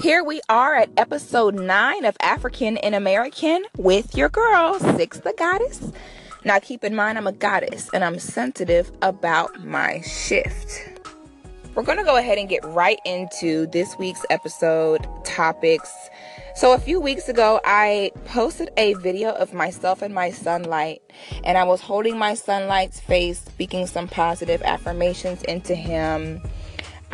Here we are at episode 9 of African and American with your girl, Six the Goddess. Now, keep in mind, I'm a goddess and I'm sensitive about my shift. We're going to go ahead and get right into this week's episode topics. So, a few weeks ago, I posted a video of myself and my sunlight, and I was holding my sunlight's face, speaking some positive affirmations into him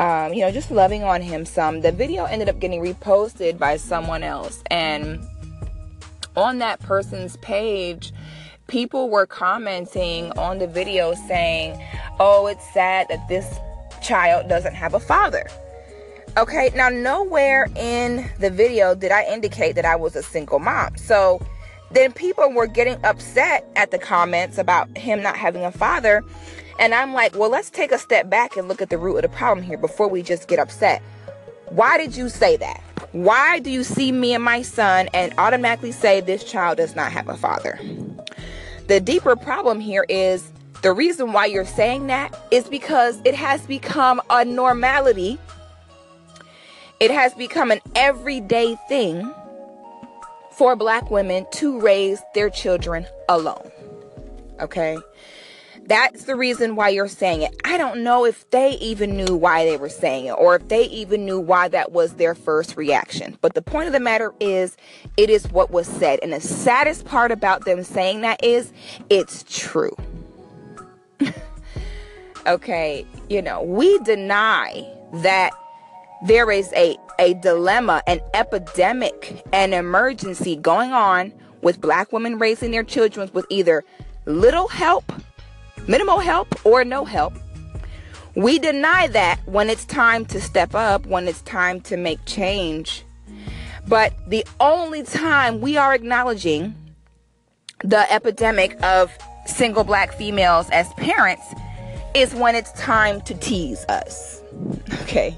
um, you know, just loving on him some. The video ended up getting reposted by someone else, and on that person's page, people were commenting on the video saying, Oh, it's sad that this child doesn't have a father. Okay, now nowhere in the video did I indicate that I was a single mom. So then people were getting upset at the comments about him not having a father. And I'm like, well, let's take a step back and look at the root of the problem here before we just get upset. Why did you say that? Why do you see me and my son and automatically say this child does not have a father? The deeper problem here is the reason why you're saying that is because it has become a normality. It has become an everyday thing for black women to raise their children alone. Okay? That's the reason why you're saying it. I don't know if they even knew why they were saying it or if they even knew why that was their first reaction. But the point of the matter is, it is what was said. And the saddest part about them saying that is, it's true. okay, you know, we deny that there is a, a dilemma, an epidemic, an emergency going on with black women raising their children with either little help minimal help or no help. We deny that when it's time to step up, when it's time to make change. But the only time we are acknowledging the epidemic of single black females as parents is when it's time to tease us. Okay.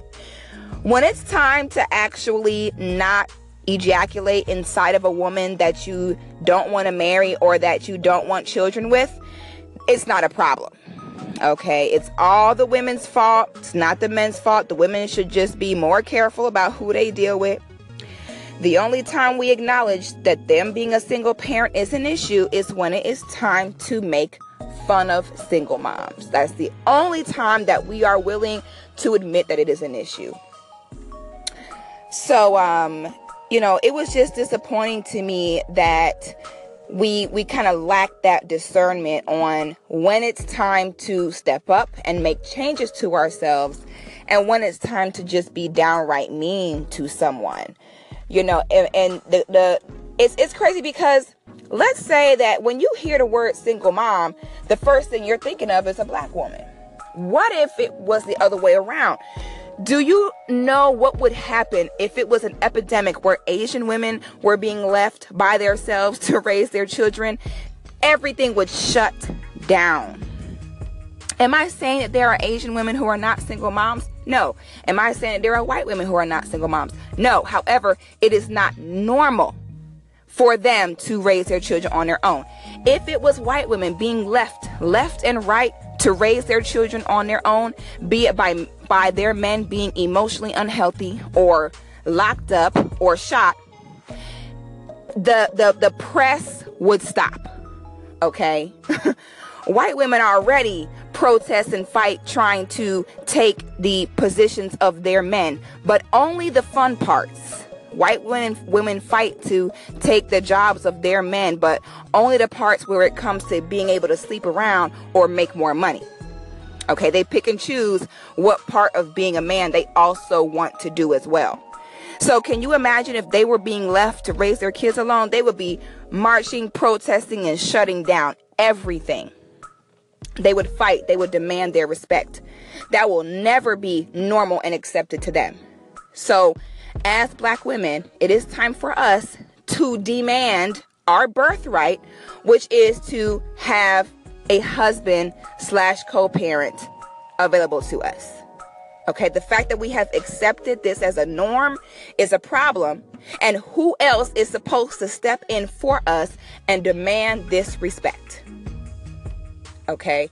When it's time to actually not ejaculate inside of a woman that you don't want to marry or that you don't want children with, it's not a problem. Okay, it's all the women's fault. It's not the men's fault. The women should just be more careful about who they deal with. The only time we acknowledge that them being a single parent is an issue is when it is time to make fun of single moms. That's the only time that we are willing to admit that it is an issue. So, um, you know, it was just disappointing to me that we we kind of lack that discernment on when it's time to step up and make changes to ourselves and when it's time to just be downright mean to someone you know and, and the, the it's it's crazy because let's say that when you hear the word single mom the first thing you're thinking of is a black woman. What if it was the other way around do you know what would happen if it was an epidemic where Asian women were being left by themselves to raise their children? Everything would shut down. Am I saying that there are Asian women who are not single moms? No. Am I saying that there are white women who are not single moms? No. However, it is not normal for them to raise their children on their own. If it was white women being left left and right to raise their children on their own, be it by by their men being emotionally unhealthy or locked up or shot, the the the press would stop. Okay? White women are already protest and fight trying to take the positions of their men, but only the fun parts White women women fight to take the jobs of their men, but only the parts where it comes to being able to sleep around or make more money. Okay, they pick and choose what part of being a man they also want to do as well. So, can you imagine if they were being left to raise their kids alone? They would be marching, protesting, and shutting down everything. They would fight, they would demand their respect. That will never be normal and accepted to them. So, as black women, it is time for us to demand our birthright, which is to have a husband slash co-parent available to us. Okay, the fact that we have accepted this as a norm is a problem. And who else is supposed to step in for us and demand this respect? Okay,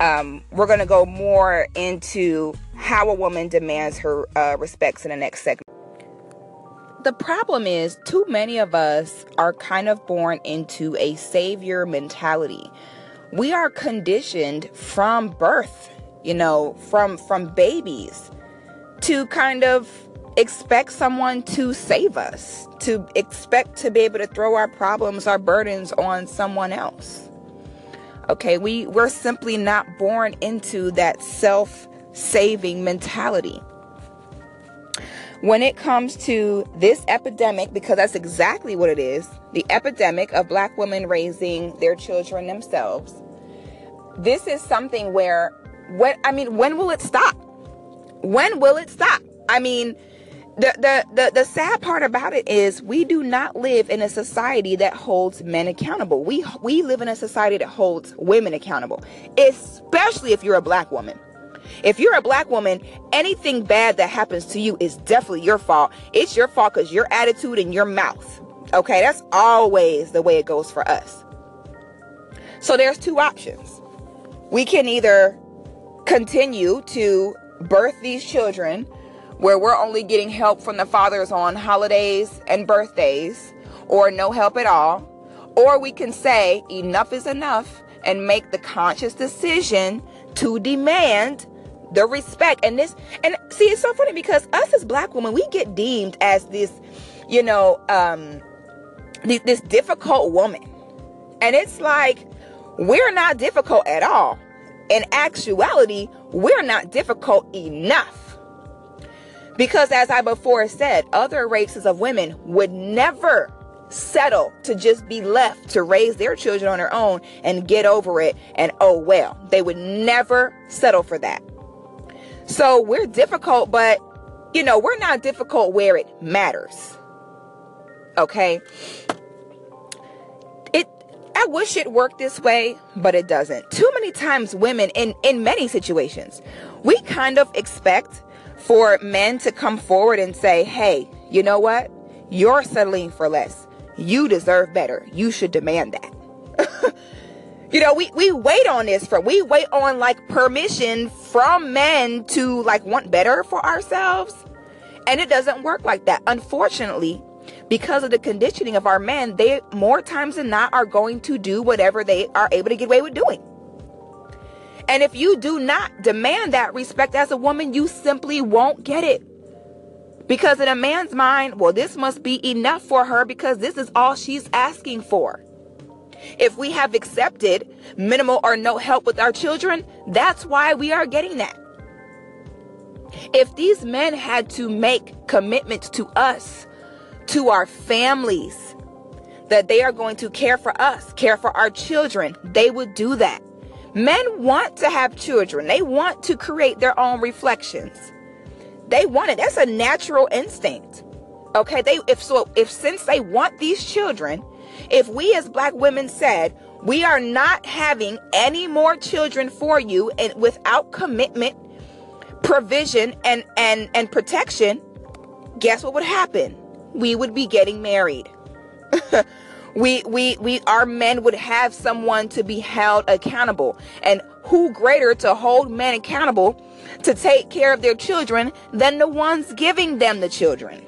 um, we're going to go more into how a woman demands her uh, respects in the next segment. The problem is, too many of us are kind of born into a savior mentality. We are conditioned from birth, you know, from from babies to kind of expect someone to save us, to expect to be able to throw our problems, our burdens on someone else. Okay, we we're simply not born into that self-saving mentality when it comes to this epidemic, because that's exactly what it is the epidemic of black women raising their children themselves, this is something where, what I mean, when will it stop? When will it stop? I mean, the, the, the, the sad part about it is we do not live in a society that holds men accountable. We, we live in a society that holds women accountable, especially if you're a black woman. If you're a black woman, anything bad that happens to you is definitely your fault. It's your fault because your attitude and your mouth. Okay, that's always the way it goes for us. So there's two options. We can either continue to birth these children where we're only getting help from the fathers on holidays and birthdays or no help at all. Or we can say enough is enough and make the conscious decision to demand the respect and this and see it's so funny because us as black women we get deemed as this you know um this, this difficult woman. And it's like we're not difficult at all. In actuality we're not difficult enough. Because as i before said other races of women would never settle to just be left to raise their children on their own and get over it. And oh well they would never settle for that so we're difficult, but you know, we're not difficult where it matters. Okay? It I wish it worked this way, but it doesn't. Too many times women in in many situations, we kind of expect for men to come forward and say, "Hey, you know what? You're settling for less. You deserve better. You should demand that." you know we we wait on this for we wait on like permission from men to like want better for ourselves. And it doesn't work like that. Unfortunately because of the conditioning of our men they more times than not are going to do whatever they are able to get away with doing. And if you do not demand that respect as a woman you simply won't get it. Because in a man's mind well this must be enough for her because this is all she's asking for if we have accepted minimal or no help with our children, that's why we are getting that. If these men had to make commitments to us, to our families, that they are going to care for us, care for our children, they would do that. Men want to have children. They want to create their own reflections. They want it. That's a natural instinct. Okay, they if so if since they want these children, if we as black women said, we are not having any more children for you and without commitment, provision and and and protection, guess what would happen? We would be getting married. we we we our men would have someone to be held accountable. And who greater to hold men accountable to take care of their children than the ones giving them the children?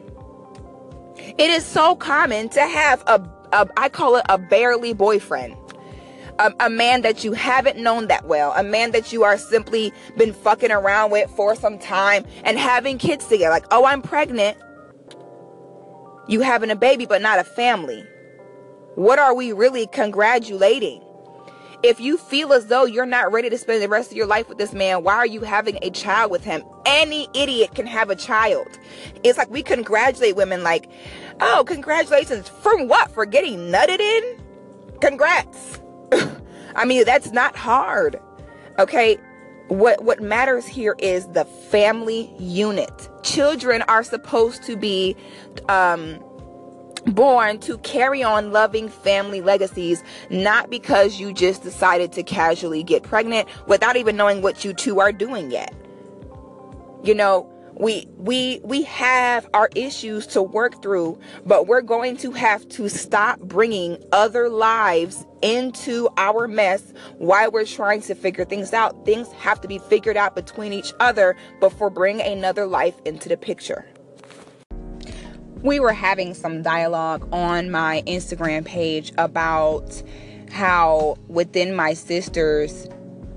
It is so common to have a a, I call it a barely boyfriend. A, a, man that you haven't known that well, a man that you are simply been fucking around with for some time and having kids together. Like, oh, I'm pregnant. You having a baby, but not a family. What are we really congratulating? If you feel as though you're not ready to spend the rest of your life with this man, why are you having a child with him? Any idiot can have a child. It's like we congratulate women like, oh, congratulations. From what? For getting nutted in? Congrats. I mean, that's not hard. Okay? What what matters here is the family unit. Children are supposed to be um born to carry on loving family legacies, not because you just decided to casually get pregnant without even knowing what you two are doing yet. You know, we we we have our issues to work through, but we're going to have to stop bringing other lives into our mess while we're trying to figure things out. Things have to be figured out between each other before bringing another life into the picture. We were having some dialogue on my Instagram page about how within my sisters,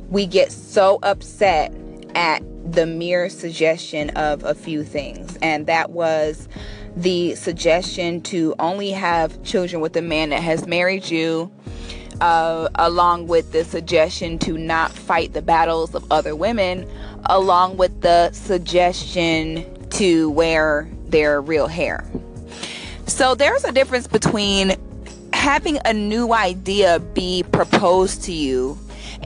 we get so upset at the mere suggestion of a few things. And that was the suggestion to only have children with a man that has married you, uh, along with the suggestion to not fight the battles of other women, along with the suggestion to wear their real hair. So there's a difference between having a new idea be proposed to you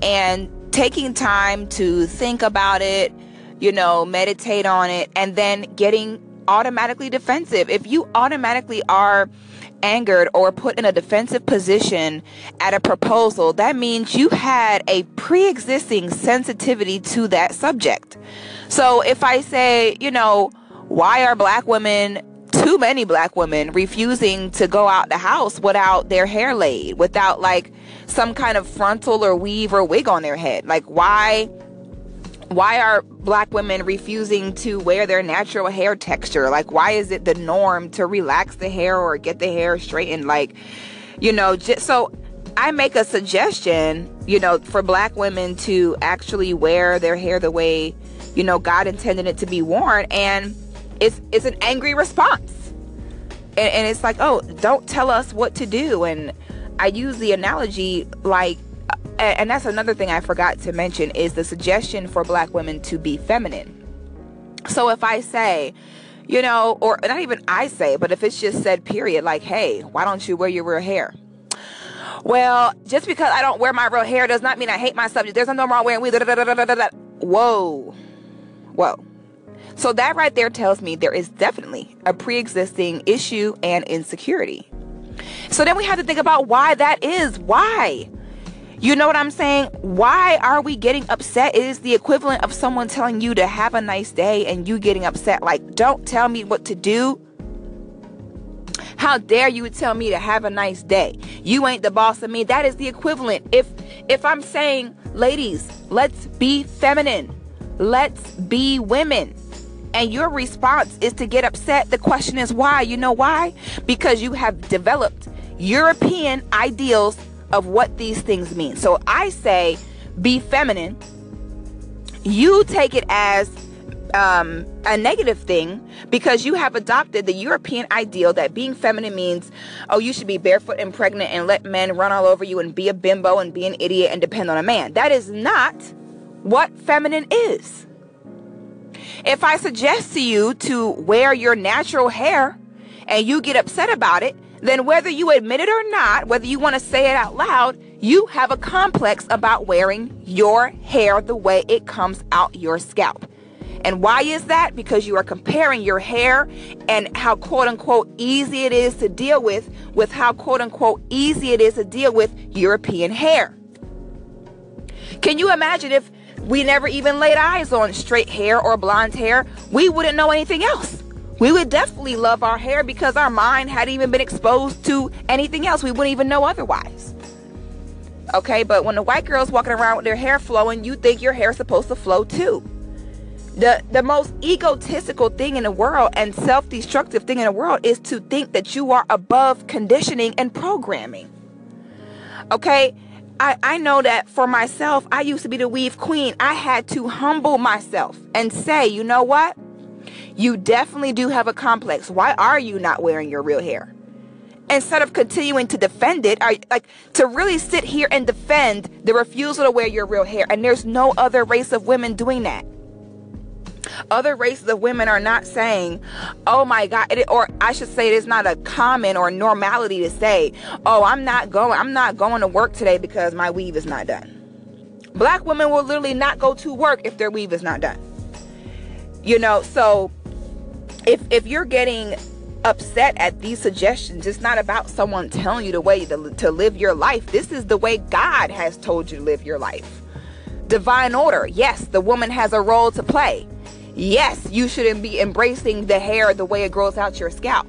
and taking time to think about it, you know, meditate on it, and then getting automatically defensive. If you automatically are angered or put in a defensive position at a proposal, that means you had a pre existing sensitivity to that subject. So if I say, you know, why are black women too many black women refusing to go out the house without their hair laid, without like some kind of frontal or weave or wig on their head. Like why why are black women refusing to wear their natural hair texture? Like why is it the norm to relax the hair or get the hair straightened like you know, just so I make a suggestion, you know, for black women to actually wear their hair the way, you know, God intended it to be worn and it's it's an angry response. And, and it's like oh don't tell us what to do. And i use the analogy like and that's another thing i forgot to mention is the suggestion for black women to be feminine. So if i say you know or not even i say but if it's just said period like hey why don't you wear your real hair? Well just because i don't wear my real hair does not mean i hate my subject there's nothing wrong wearing weave. Whoa. Whoa so that right there tells me there is definitely a pre-existing issue and insecurity. So then we have to think about why that is. Why? You know what I'm saying? Why are we getting upset? It is the equivalent of someone telling you to have a nice day and you getting upset. Like, don't tell me what to do. How dare you tell me to have a nice day? You ain't the boss of me. That is the equivalent. If if I'm saying, ladies, let's be feminine. Let's be women and your response is to get upset, the question is why? You know why? Because you have developed European ideals of what these things mean. So I say be feminine. You take it as um, a negative thing because you have adopted the European ideal that being feminine means, oh, you should be barefoot and pregnant and let men run all over you and be a bimbo and be an idiot and depend on a man. That is not what feminine is. If I suggest to you to wear your natural hair and you get upset about it, then whether you admit it or not, whether you want to say it out loud, you have a complex about wearing your hair the way it comes out your scalp. And why is that? Because you are comparing your hair and how quote unquote easy it is to deal with with how quote unquote easy it is to deal with European hair. Can you imagine if we never even laid eyes on straight hair or blonde hair, we wouldn't know anything else. We would definitely love our hair because our mind hadn't even been exposed to anything else. We wouldn't even know otherwise. Okay, but when the white girl's walking around with their hair flowing, you think your hair's supposed to flow too. The the most egotistical thing in the world and self-destructive thing in the world is to think that you are above conditioning and programming. Okay? I, I know that for myself, I used to be the weave queen. I had to humble myself and say, you know what? You definitely do have a complex. Why are you not wearing your real hair? Instead of continuing to defend it, are, like to really sit here and defend the refusal to wear your real hair. And there's no other race of women doing that. Other races of women are not saying, oh my God, it, or I should say it is not a common or normality to say, oh, I'm not going, I'm not going to work today because my weave is not done. Black women will literally not go to work if their weave is not done. You know, so if if you're getting upset at these suggestions. It's not about someone telling you the way to, to live your life. This is the way God has told you to live your life. Divine order. Yes, the woman has a role to play yes, you shouldn't be embracing the hair the way it grows out your scalp.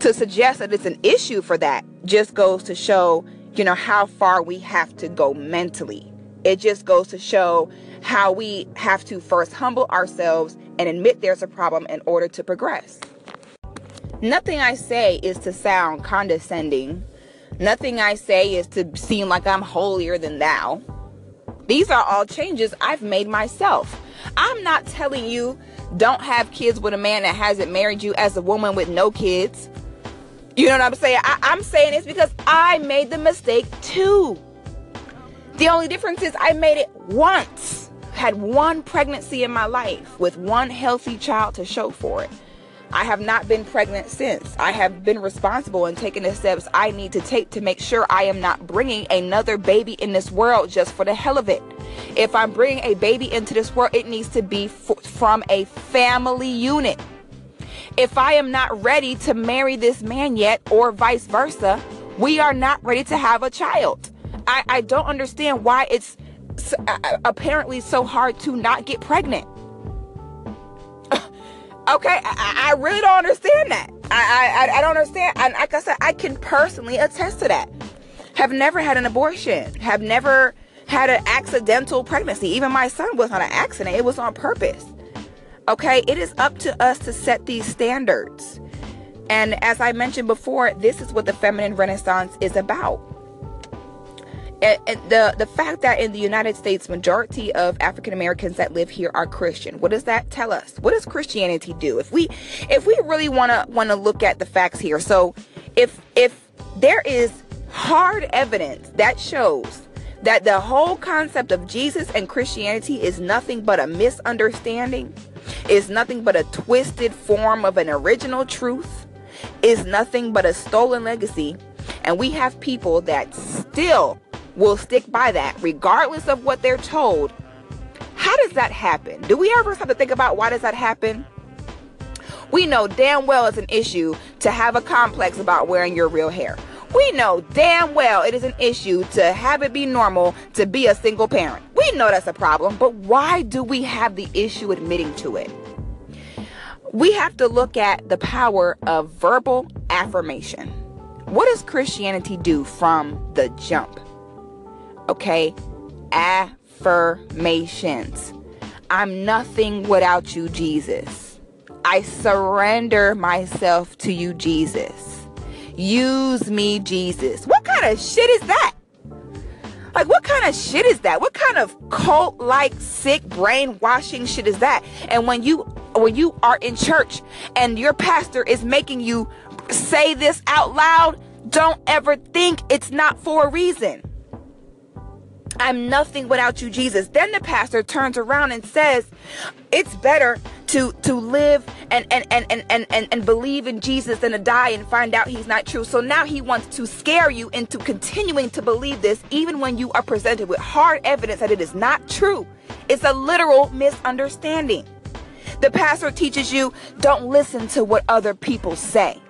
To suggest that it's an issue for that just goes to show, you know, how far we have to go mentally. It just goes to show how we have to first humble ourselves and admit there's a problem in order to progress. Nothing I say is to sound condescending. Nothing I say is to seem like I'm holier than thou. These are all changes I've made myself. I'm not telling you don't have kids with a man that hasn't married you as a woman with no kids. You know what I'm saying? I, am saying it's because I made the mistake too. The only difference is I made it once. Had one pregnancy in my life with one healthy child to show for it. I have not been pregnant since. I have been responsible and taken the steps I need to take to make sure I am not bringing another baby in this world just for the hell of it. If I'm bringing a baby into this world, it needs to be f- from a family unit. If I am not ready to marry this man yet, or vice versa, we are not ready to have a child. I, I don't understand why it's apparently so hard to not get pregnant. Okay, I, I really don't understand that. I, I, I don't understand. And like I said, I can personally attest to that. Have never had an abortion. Have never had an accidental pregnancy. Even my son was not an accident. It was on purpose. Okay, it is up to us to set these standards. And as I mentioned before, this is what the feminine renaissance is about and, and the the fact that in the United States, majority of African Americans that live here are Christian. What does that tell us? What does Christianity do? If we if we really want to want to look at the facts here, so if if there is hard evidence that shows that the whole concept of Jesus and Christianity is nothing but a misunderstanding, is nothing but a twisted form of an original truth, is nothing but a stolen legacy, and we have people that still will stick by that regardless of what they're told. How does that happen? Do we ever have to think about why does that happen? We know damn well it's an issue to have a complex about wearing your real hair. We know damn well it is an issue to have it be normal to be a single parent. We know that's a problem, but why do we have the issue admitting to it? We have to look at the power of verbal affirmation. What does Christianity do from the jump? Okay? Affirmations. I'm nothing without you, Jesus. I surrender myself to you, Jesus. Use me, Jesus. What kind of shit is that? Like, what kind of shit is that? What kind of cult like sick brainwashing shit is that? And when you when you are in church and your pastor is making you say this out loud, don't ever think it's not for a reason. I'm nothing without you, Jesus. Then the pastor turns around and says, It's better to to live and and and and and, and, and believe in Jesus than to die and find out he's not true. So now he wants to scare you into continuing to believe this, even when you are presented with hard evidence that it is not true. It's a literal misunderstanding. The pastor teaches you don't listen to what other people say.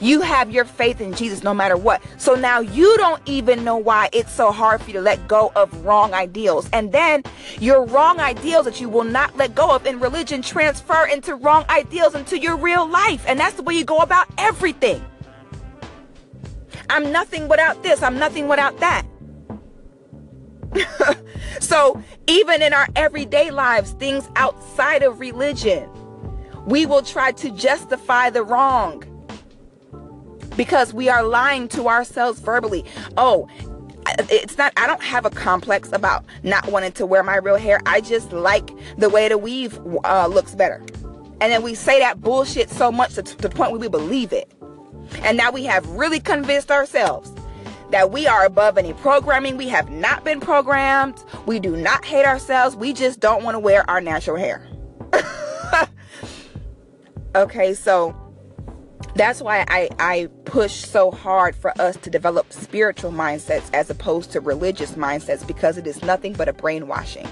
You have your faith in Jesus no matter what. So now you don't even know why it's so hard for you to let go of wrong ideals. And then your wrong ideals that you will not let go of in religion transfer into wrong ideals into your real life. And that's the way you go about everything. I'm nothing without this. I'm nothing without that. so even in our everyday lives, things outside of religion, we will try to justify the wrong because we are lying to ourselves verbally. Oh, it's not i don't have a complex about not wanting to wear my real hair. I just like the way the weave uh, looks better. And then we say that bullshit so much to, to the point where we believe it. And now we have really convinced ourselves that we are above any programming. We have not been programmed. We do not hate ourselves. We just don't want to wear our natural hair. Okay so that's why I, I push so hard for us to develop spiritual mindsets as opposed to religious mindsets because it is nothing but a brainwashing.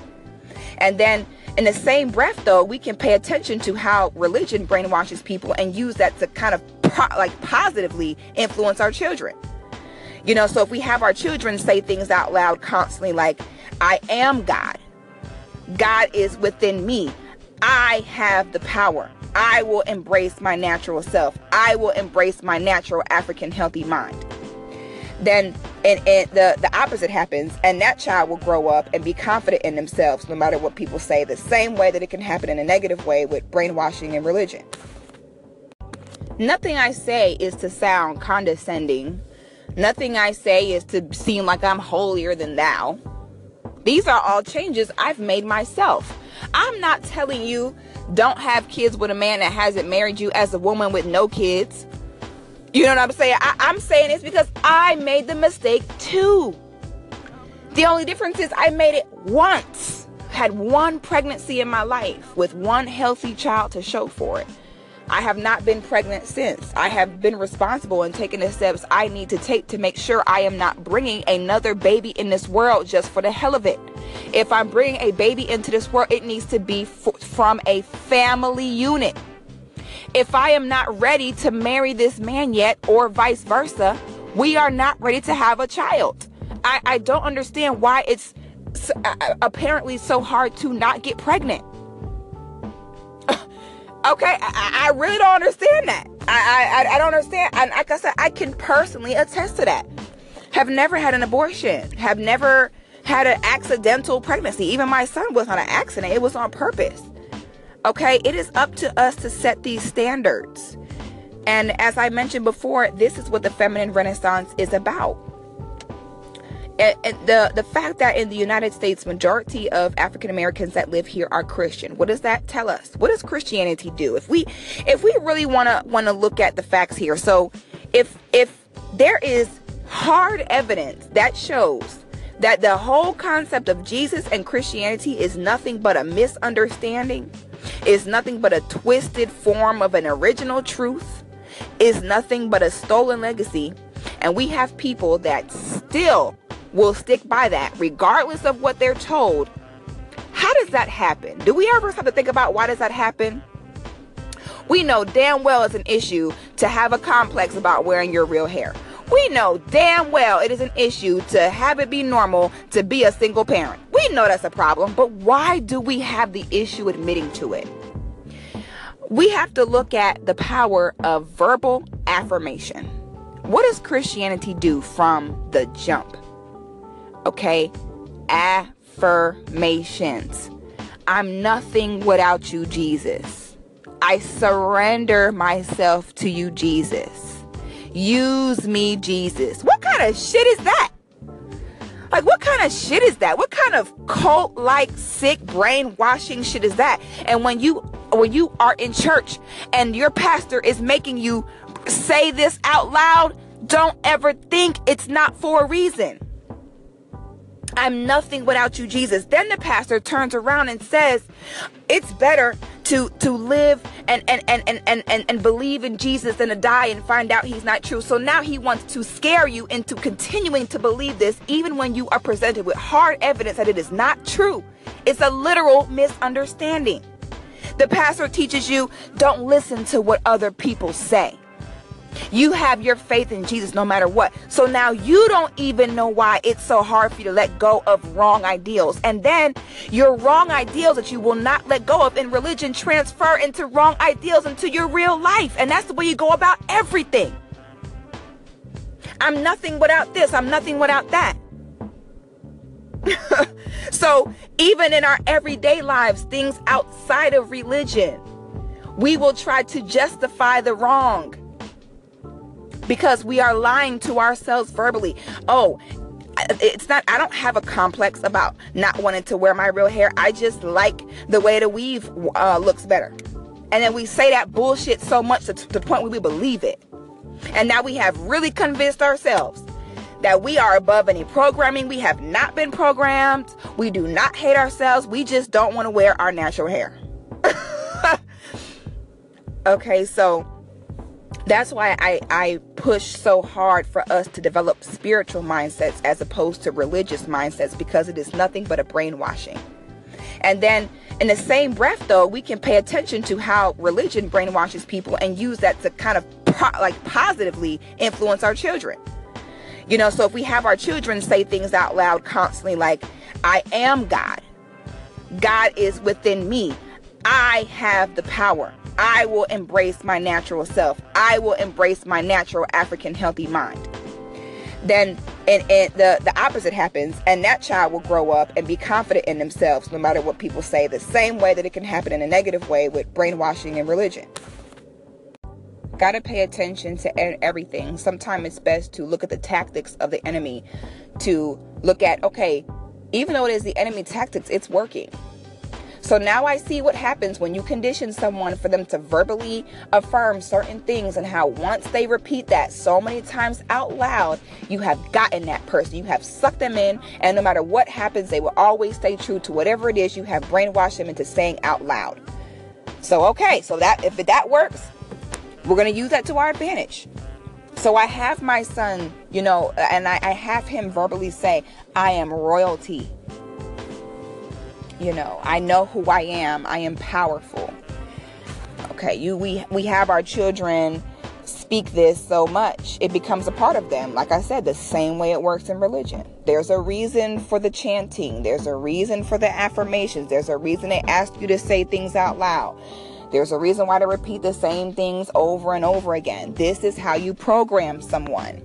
And then in the same breath though, we can pay attention to how religion brainwashes people and use that to kind of pro- like positively influence our children. You know, so if we have our children say things out loud constantly like, I am God. God is within me. I have the power. I will embrace my natural self. I will embrace my natural African healthy mind. Then and, and the, the opposite happens, and that child will grow up and be confident in themselves no matter what people say, the same way that it can happen in a negative way with brainwashing and religion. Nothing I say is to sound condescending. Nothing I say is to seem like I'm holier than thou. These are all changes I've made myself. I'm not telling you don't have kids with a man that hasn't married you as a woman with no kids. You know what I'm saying? I, am saying it's because I made the mistake too. The only difference is I made it once. Had one pregnancy in my life with one healthy child to show for it. I have not been pregnant since. I have been responsible and taken the steps I need to take to make sure I am not bringing another baby in this world just for the hell of it. If I'm bringing a baby into this world, it needs to be f- from a family unit. If I am not ready to marry this man yet, or vice versa, we are not ready to have a child. I, I don't understand why it's so, uh, apparently so hard to not get pregnant. Okay, I, I, really don't understand that. I, I, I don't understand. And like I said, I can personally attest to that. Have never had an abortion. Have never had an accidental pregnancy. Even my son was not an accident. It was on purpose. Okay, it is up to us to set these standards. And as I mentioned before, this is what the feminine renaissance is about. And, and the the fact that in the United States, majority of African Americans that live here are Christian. What does that tell us? What does Christianity do? If we if we really want to want to look at the facts here, so if if there is hard evidence that shows that the whole concept of Jesus and Christianity is nothing but a misunderstanding, is nothing but a twisted form of an original truth, is nothing but a stolen legacy, and we have people that still will stick by that regardless of what they're told. How does that happen? Do we ever have to think about why does that happen? We know damn well it's an issue to have a complex about wearing your real hair. We know damn well it is an issue to have it be normal to be a single parent. We know that's a problem, but why do we have the issue admitting to it? We have to look at the power of verbal affirmation. What does Christianity do from the jump? Okay? Affirmations. I'm nothing without you, Jesus. I surrender myself to you, Jesus. Use me, Jesus. What kind of shit is that? Like, what kind of shit is that? What kind of cult like sick brainwashing shit is that? And when you when you are in church and your pastor is making you say this out loud, don't ever think it's not for a reason. I'm nothing without you, Jesus. Then the pastor turns around and says, It's better to to live and and and and and, and, believe in Jesus than to die and find out he's not true. So now he wants to scare you into continuing to believe this, even when you are presented with hard evidence that it is not true. It's a literal misunderstanding. The pastor teaches you don't listen to what other people say. You have your faith in Jesus no matter what. So now you don't even know why it's so hard for you to let go of wrong ideals. And then your wrong ideals that you will not let go of in religion transfer into wrong ideals into your real life. And that's the way you go about everything. I'm nothing without this. I'm nothing without that. so even in our everyday lives, things outside of religion, we will try to justify the wrong because we are lying to ourselves verbally. Oh, it's not i don't have a complex about not wanting to wear my real hair. I just like the way the weave uh, looks better. And then we say that bullshit so much to, to the point where we believe it. And now we have really convinced ourselves that we are above any programming. We have not been programmed. We do not hate ourselves. We just don't want to wear our natural hair. Okay so that's why I, I push so hard for us to develop spiritual mindsets as opposed to religious mindsets because it is nothing but a brainwashing. And then in the same breath though, we can pay attention to how religion brainwashes people and use that to kind of pro- like positively influence our children. You know, so if we have our children say things out loud constantly like, I am God. God is within me. I have the power. I will embrace my natural self. I will embrace my natural African healthy mind. Then and, and the, the opposite happens, and that child will grow up and be confident in themselves no matter what people say, the same way that it can happen in a negative way with brainwashing and religion. got to pay attention to everything. Sometimes it's best to look at the tactics of the enemy, to look at, okay, even though it is the enemy tactics, it's working. So now I see what happens when you condition someone for them to verbally affirm certain things and how once they repeat that so many times out loud, you have gotten that person. You have sucked them in, and no matter what happens, they will always stay true to whatever it is you have brainwashed them into saying out loud. So okay, so that if that works, we're gonna use that to our advantage. So I have my son, you know, and I, I have him verbally say, I am royalty. You know, I know who I am. I am powerful. Okay, you we we have our children speak this so much, it becomes a part of them. Like I said, the same way it works in religion. There's a reason for the chanting, there's a reason for the affirmations, there's a reason they ask you to say things out loud. There's a reason why they repeat the same things over and over again. This is how you program someone.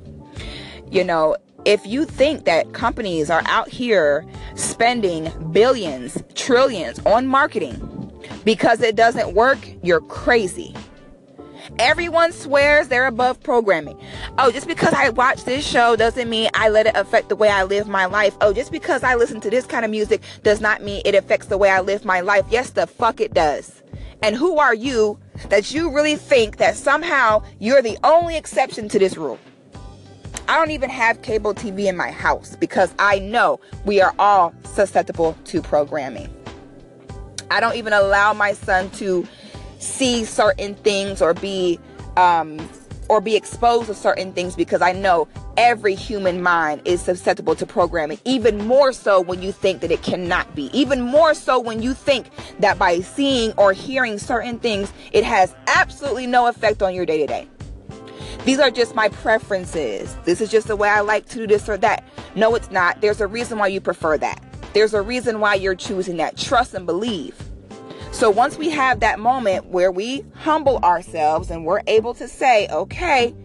You know, if you think that companies are out here spending billions, trillions on marketing because it doesn't work, you're crazy. Everyone swears they're above programming. Oh, just because I watch this show doesn't mean I let it affect the way I live my life. Oh, just because I listen to this kind of music does not mean it affects the way I live my life. Yes, the fuck it does. And who are you that you really think that somehow you're the only exception to this rule? I don't even have cable TV in my house because I know we are all susceptible to programming. I don't even allow my son to see certain things or be um, or be exposed to certain things because I know every human mind is susceptible to programming, even more so when you think that it cannot be. Even more so when you think that by seeing or hearing certain things, it has absolutely no effect on your day to day. These are just my preferences. This is just the way I like to do this or that. No, it's not. There's a reason why you prefer that. There's a reason why you're choosing that. Trust and believe. So once we have that moment where we humble ourselves and we're able to say, okay,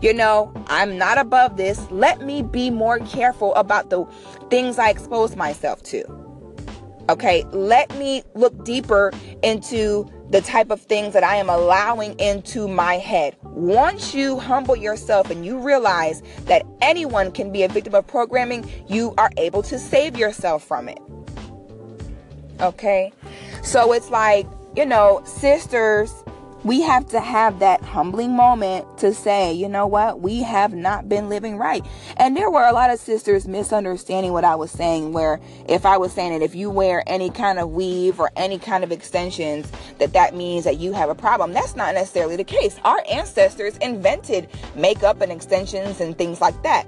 you know, I'm not above this. Let me be more careful about the things I expose myself to. Okay, let me look deeper into the type of things that I am allowing into my head. Once you humble yourself and you realize that anyone can be a victim of programming, you are able to save yourself from it. Okay? So it's like, you know, sisters we have to have that humbling moment to say, you know what, we have not been living right. And there were a lot of sisters misunderstanding what I was saying, where if I was saying that if you wear any kind of weave or any kind of extensions, that that means that you have a problem. That's not necessarily the case. Our ancestors invented makeup and extensions and things like that.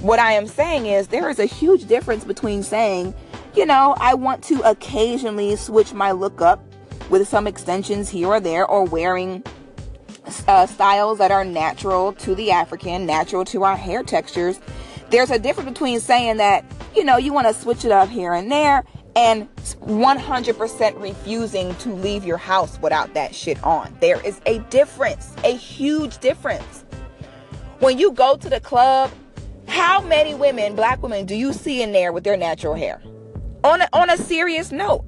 What I am saying is there is a huge difference between saying, you know, I want to occasionally switch my look up with some extensions here or there, or wearing uh, styles that are natural to the African, natural to our hair textures. There's a difference between saying that, you know, you want to switch it up here and there and 100% refusing to leave your house without that shit on. There is a difference, a huge difference. When you go to the club, how many women, black women, do you see in there with their natural hair? On a, on a serious note,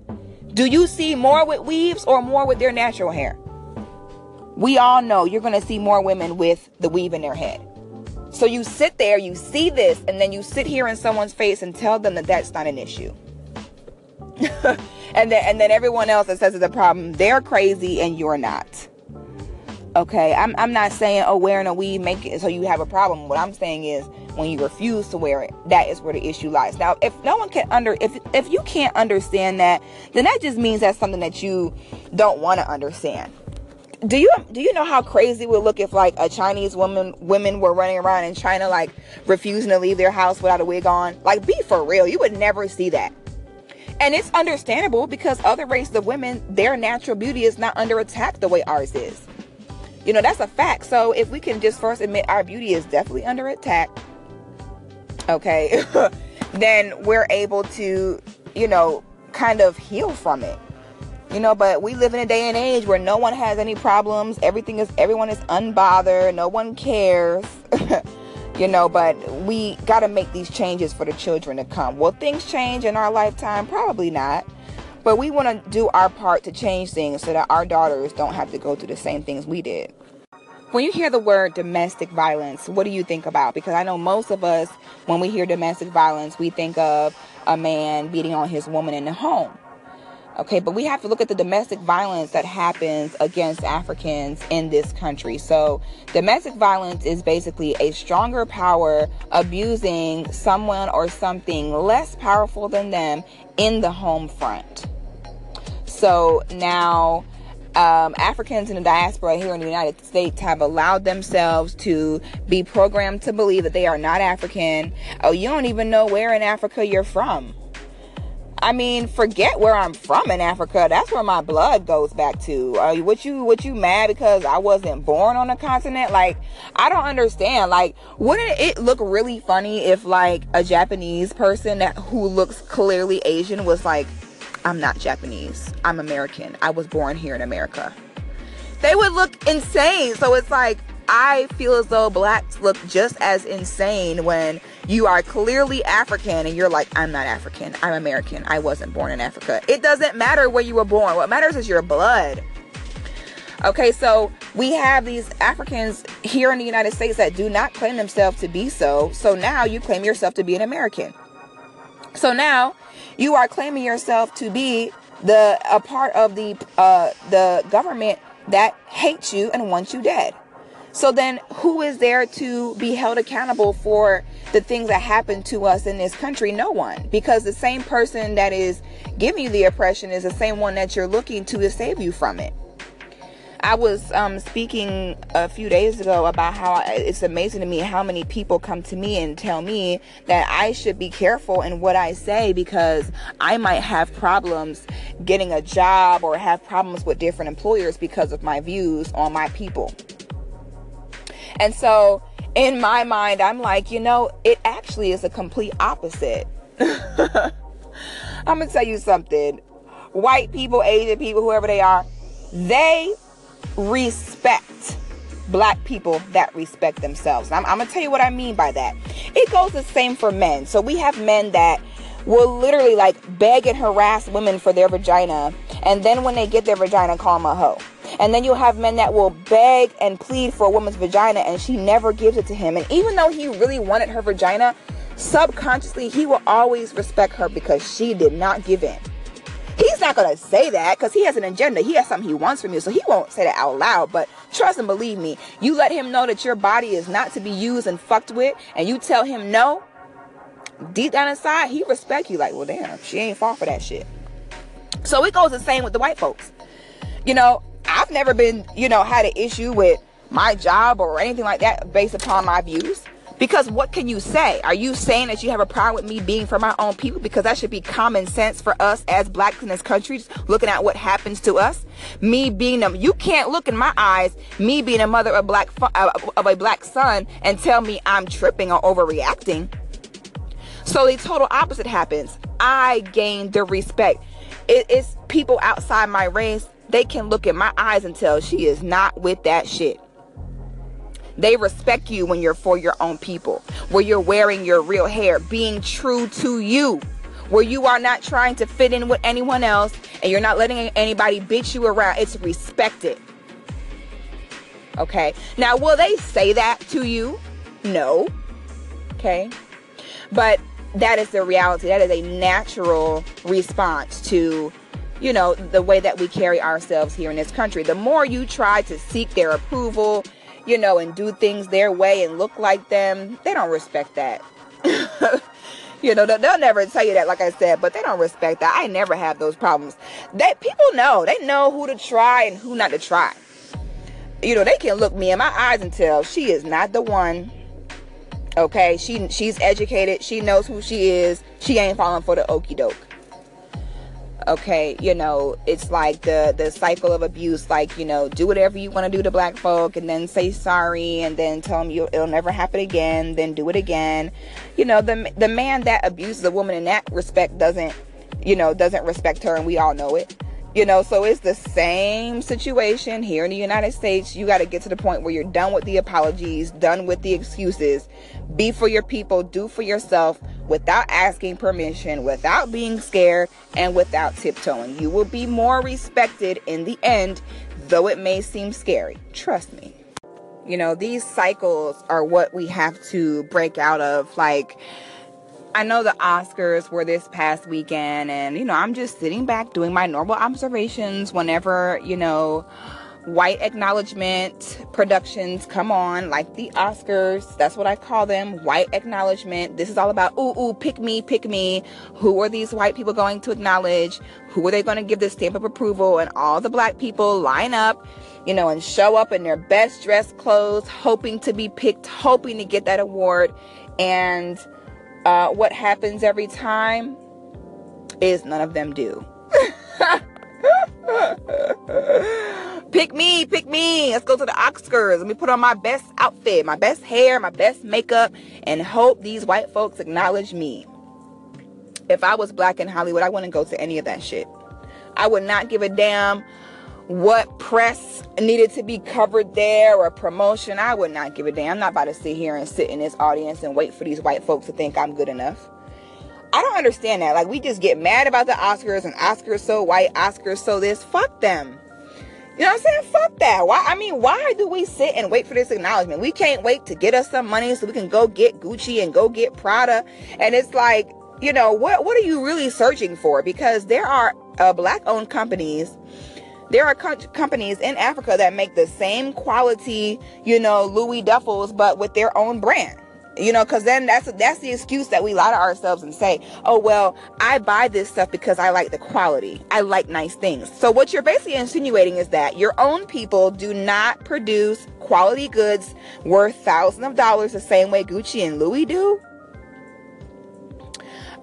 do you see more with weaves or more with their natural hair? We all know you're going to see more women with the weave in their head. So you sit there, you see this, and then you sit here in someone's face and tell them that that's not an issue. and then and then everyone else that says it's a problem, they're crazy and you're not. Okay, I'm I'm not saying oh wearing a weave make it so you have a problem. What I'm saying is when you refuse to wear it, that is where the issue lies. Now, if no one can under if if you can't understand that, then that just means that's something that you don't want to understand. Do you do you know how crazy it would look if like a Chinese woman women were running around in China like refusing to leave their house without a wig on? Like be for real, you would never see that. And it's understandable because other races of women, their natural beauty is not under attack the way ours is. You know, that's a fact. So if we can just first admit our beauty is definitely under attack, okay, then we're able to, you know, kind of heal from it. You know, but we live in a day and age where no one has any problems. Everything is, everyone is unbothered. No one cares. you know, but we got to make these changes for the children to come. Will things change in our lifetime? Probably not. But we want to do our part to change things so that our daughters don't have to go through the same things we did. when you hear the word domestic violence, what do you think about? Because I know most of us, when we hear domestic violence, we think of a man beating on his woman in the home. Okay, but we have to look at the domestic violence that happens against Africans in this country. So, domestic violence is basically a stronger power abusing someone or something less powerful than them in the home front. So, now um, Africans in the diaspora here in the United States have allowed themselves to be programmed to believe that they are not African. Oh, you don't even know where in Africa you're from I mean, forget where I'm from in Africa. That's where my blood goes back to. Uh, what you what you mad because I wasn't born on a continent? Like, I don't understand. Like, wouldn't it look really funny if like a Japanese person that who looks clearly Asian was like, I'm not Japanese. I'm American. I was born here in America. They would look insane. So it's like I feel as though blacks look just as insane when you are clearly African and you're like, I'm not African. I'm American. I wasn't born in Africa. It doesn't matter where you were born. What matters is your blood. Okay, so we have these Africans here in the United States that do not claim themselves to be so. So now you claim yourself to be an American. So now you are claiming yourself to be the a part of the uh, the government that hates you and wants you dead. So then, who is there to be held accountable for the things that happen to us in this country? No one. Because the same person that is giving you the oppression is the same one that you're looking to to save you from it. I was um, speaking a few days ago about how it's amazing to me how many people come to me and tell me that I should be careful in what I say because I might have problems getting a job or have problems with different employers because of my views on my people. And so in my mind, I'm like, you know, it actually is a complete opposite. I'm going to tell you something. White people, Asian people, whoever they are, they respect black people that respect themselves. I'm, I'm to tell you what I mean by that. It goes the same for men. So we have men that will literally like beg and harass women for their vagina. And then when they get their vagina, call them a hoe. And then you'll have men that will beg and plead for a woman's vagina and she never gives it to him. And even though he really wanted her vagina, subconsciously he will always respect her because she did not give in. He's not going to say that because he has an agenda. He has something he wants from you. So he won't say that out loud. But trust and believe me, you let him know that your body is not to be used and fucked with, and you tell him no, deep down inside, he respect you. Like, well, damn, she ain't fall for that shit. So it goes the same with the white folks. You know, I've never been, you know, had an issue with my job or anything like that based upon my views. Because what can you say? Are you saying that you have a problem with me being for my own people? Because that should be common sense for us as blacks in this country, looking at what happens to us. Me being them, you can't look in my eyes, me being a mother of a black uh, of a black son, and tell me I'm tripping or overreacting. So the total opposite happens. I gain the respect. It, it's people outside my race they can look in my eyes and tell she is not with that shit. They respect you when you're for your own people, where you're wearing your real hair, being true to you, where you are not trying to fit in with anyone else and you're not letting anybody bitch you around. It's respected. Okay. Now, will they say that to you? No. Okay. But that is the reality. That is a natural response to you know, the way that we carry ourselves here in this country. The more you try to seek their approval, you know, and do things their way and look like them, they don't respect that. you know, they'll never tell you that, like I said, but they don't respect that. I never have those problems. That people know, they know who to try and who not to try. You know, they can look me in my eyes and tell she is not the one. Okay, she she's educated. She knows who she is. She ain't falling for the okey doke okay you know it's like the the cycle of abuse like you know do whatever you want to do to black folk and then say sorry and then tell them you it'll never happen again then do it again. You know the the man that abuses a woman in that respect doesn't you know doesn't respect her and we all know it you know, so it's the same situation here in the United States. You got to get to the point where you're done with the apologies, done with the excuses. Be for your people, do for yourself without asking permission, without being scared, and without tiptoeing. You will be more respected in the end, though it may seem scary. Trust me. You know, these cycles are what we have to break out of. Like, I know the Oscars were this past weekend, and you know, I'm just sitting back doing my normal observations whenever, you know, white acknowledgement productions come on, like the Oscars. That's what I call them white acknowledgement. This is all about, ooh, ooh, pick me, pick me. Who are these white people going to acknowledge? Who are they going to give the stamp of approval? And all the black people line up, you know, and show up in their best dress clothes, hoping to be picked, hoping to get that award. And uh, what happens every time is none of them do. pick me, pick me. Let's go to the Oscars. Let me put on my best outfit, my best hair, my best makeup, and hope these white folks acknowledge me. If I was black in Hollywood, I wouldn't go to any of that shit. I would not give a damn what press needed to be covered there or promotion. I would not give a damn. I'm not about to sit here and sit in this audience and wait for these white folks to think I'm good enough. I don't understand that. Like, we just get mad about the Oscars and Oscars so white, Oscars so this. Fuck them. You know what I'm saying? Fuck that. Why? I mean, why do we sit and wait for this acknowledgement? We can't wait to get us some money so we can go get Gucci and go get Prada. And it's like, you know, what what are you really searching for? Because there are uh, black-owned companies. There are co- companies in Africa that make the same quality, you know, Louis Duffels, but with their own brand. You know because then that's that's the excuse that we lie to ourselves and say oh well i buy this stuff because i like the quality. I like nice things. So what you're basically insinuating is that your own people do not produce quality goods worth thousands of dollars the same way gucci and louis do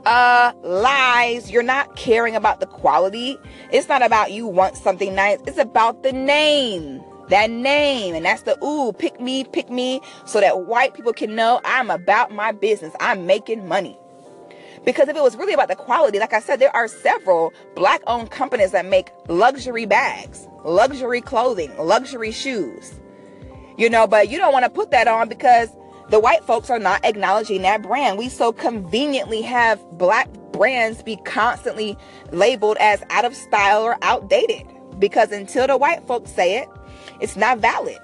uh lies. You're not caring about the quality. It's not about you want something nice. It's about the name. That name. And that's the ooh pick me pick me so that white people can know i'm about my business. I'm making money. Because if it was really about the quality like i said there are several black owned companies that make luxury bags luxury clothing luxury shoes. You know but you don't want to put that on because the white folks are not acknowledging that brand we so conveniently have black brands be constantly labeled as out of style or outdated because until the white folks say it it's not valid.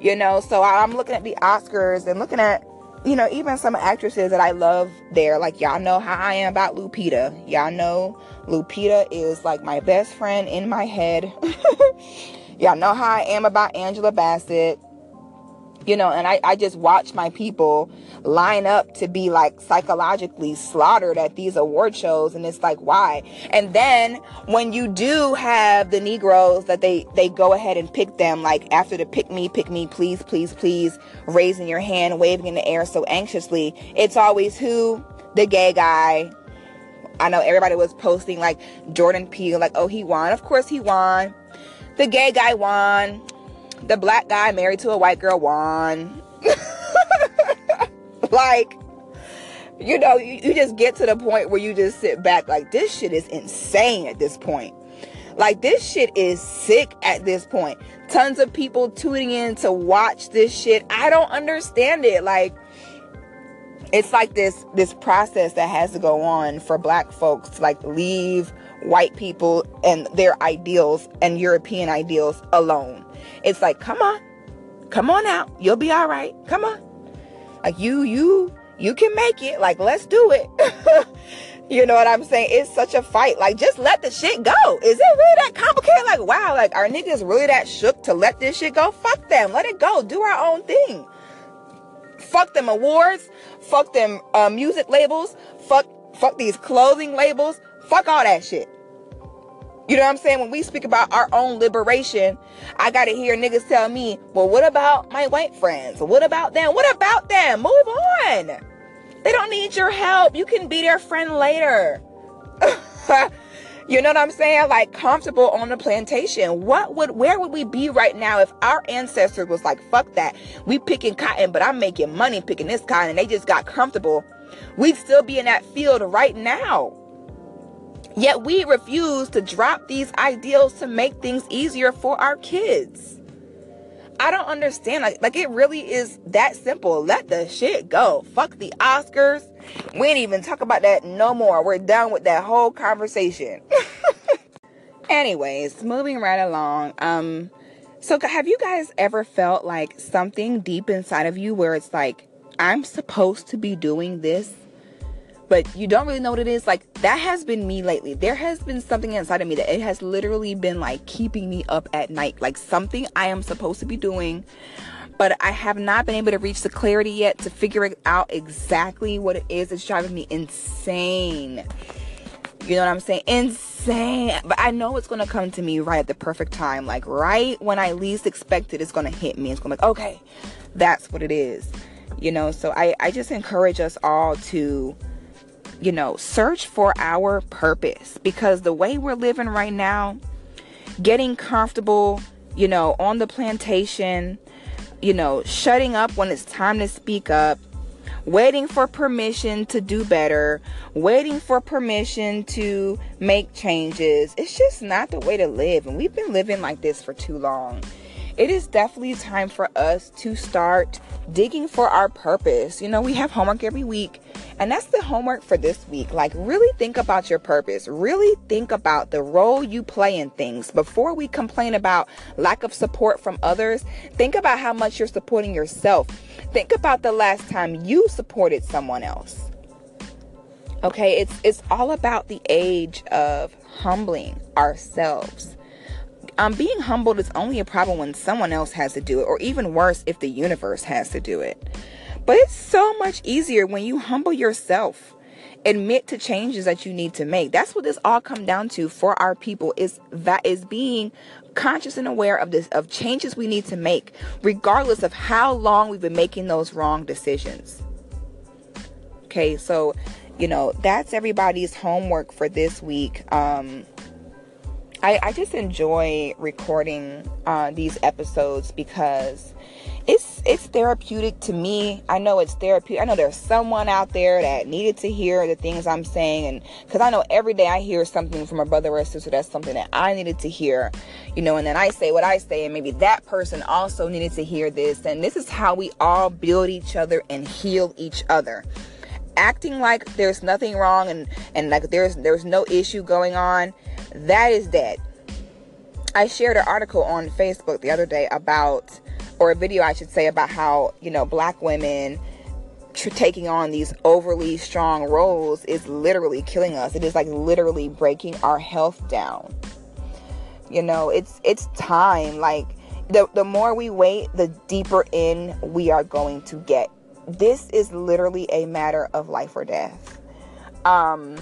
You know, so I'm looking at the Oscars and looking at, you know, even some actresses that I love there. Like, y'all know how I am about Lupita. Y'all know Lupita is like my best friend in my head. y'all know how I am about Angela Bassett you know and I, I just watch my people line up to be like psychologically slaughtered at these award shows and it's like why? And then when you do have the negroes that they they go ahead and pick them like after the pick me pick me please please please raising your hand waving in the air so anxiously it's always who? The gay guy. I know everybody was posting like jordan peele like oh he won. Of course he won. The gay guy won the black guy married to a white girl won. like, you know, you, you just get to the point where you just sit back like, this shit is insane at this point. Like, this shit is sick at this point. Tons of people tuning in to watch this shit. I don't understand it. Like, it's like this this process that has to go on for black folks to like leave white people and their ideals and European ideals alone. It's like, come on, come on out. You'll be all right. Come on. Like you, you, you can make it. Like, let's do it. you know what I'm saying? It's such a fight. Like, just let the shit go. Is it really that complicated? Like, wow, like, our niggas really that shook to let this shit go? Fuck them. Let it go. Do our own thing. Fuck them awards. Fuck them uh, music labels. Fuck, fuck these clothing labels. Fuck all that shit. You know what I'm saying? When we speak about our own liberation, I gotta hear niggas tell me, well, what about my white friends? What about them? What about them? Move on. They don't need your help. You can be their friend later. you know what I'm saying? Like comfortable on the plantation. What would where would we be right now if our ancestors was like, fuck that. We picking cotton, but I'm making money picking this cotton and they just got comfortable. We'd still be in that field right now. Yet we refuse to drop these ideals to make things easier for our kids. I don't understand. Like, like it really is that simple. Let the shit go. Fuck the Oscars. We ain't even talk about that no more. We're done with that whole conversation. Anyways, moving right along. Um, So, have you guys ever felt like something deep inside of you where it's like, I'm supposed to be doing this, but you don't really know what it is? Like, that has been me lately. There has been something inside of me that it has literally been like keeping me up at night, like something I am supposed to be doing, but I have not been able to reach the clarity yet to figure out exactly what it is that's driving me insane. You know what I'm saying? Insane. But I know it's going to come to me right at the perfect time. Like right when I least expect it, it's going to hit me. It's going to be like, okay, that's what it is. You know, so I, I just encourage us all to, you know, search for our purpose because the way we're living right now, getting comfortable, you know, on the plantation, you know, shutting up when it's time to speak up, waiting for permission to do better, waiting for permission to make changes. It's just not the way to live. And we've been living like this for too long. It is definitely time for us to start digging for our purpose. You know, we have homework every week, and that's the homework for this week. Like, really think about your purpose. Really think about the role you play in things. Before we complain about lack of support from others, think about how much you're supporting yourself Think about the last time you supported someone else. Okay, it's it's all about the age of humbling ourselves. Um, being humbled is only a problem when someone else has to do it, or even worse, if the universe has to do it. But it's so much easier when you humble yourself admit to changes that you need to make. That's what this all come down to for our people is that is being conscious and aware of this of changes we need to make regardless of how long we've been making those wrong decisions. Okay so you know that's everybody's homework for this week. Um I, I just enjoy recording uh, these episodes because it's it's therapeutic to me. I know it's therapeutic. I know there's someone out there that needed to hear the things I'm saying, and because I know every day I hear something from a brother or a sister that's something that I needed to hear, you know, and then I say what I say, and maybe that person also needed to hear this, and this is how we all build each other and heal each other. Acting like there's nothing wrong and and like there's there's no issue going on, that is dead. I shared an article on Facebook the other day about or a video I should say about how, you know, black women tr- taking on these overly strong roles is literally killing us. It is like literally breaking our health down. You know, it's it's time like the the more we wait, the deeper in we are going to get. This is literally a matter of life or death. Um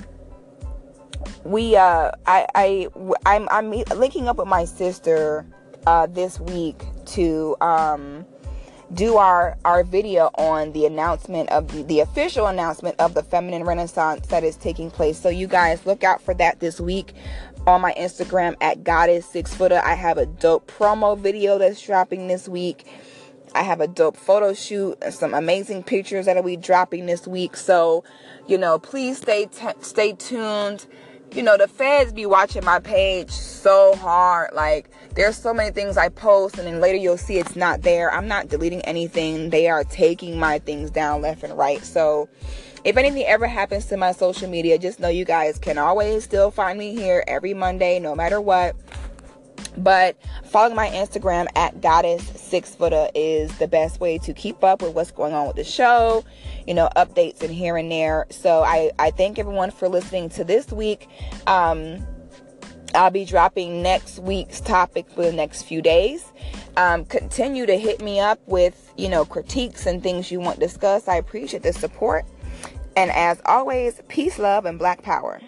we uh I I I'm I'm linking up with my sister uh this week to um, do our our video on the announcement of the, the official announcement of the feminine renaissance that is taking place. So you guys look out for that this week on my instagram at goddess six footer. I have a dope promo video that's dropping this week i have a dope photo shoot and some amazing pictures that'll be dropping this week so you know please stay t- stay tuned you know, the feds be watching my page so hard. Like, there's so many things I post, and then later you'll see it's not there. I'm not deleting anything. They are taking my things down left and right. So, if anything ever happens to my social media, just know you guys can always still find me here every Monday, no matter what. But following my Instagram at goddess six footer is the best way to keep up with what's going on with the show, you know, updates and here and there. So I, I thank everyone for listening to this week. Um, I'll be dropping next week's topic for the next few days. Um, continue to hit me up with, you know, critiques and things you want discussed. I appreciate the support. And as always, peace, love, and black power.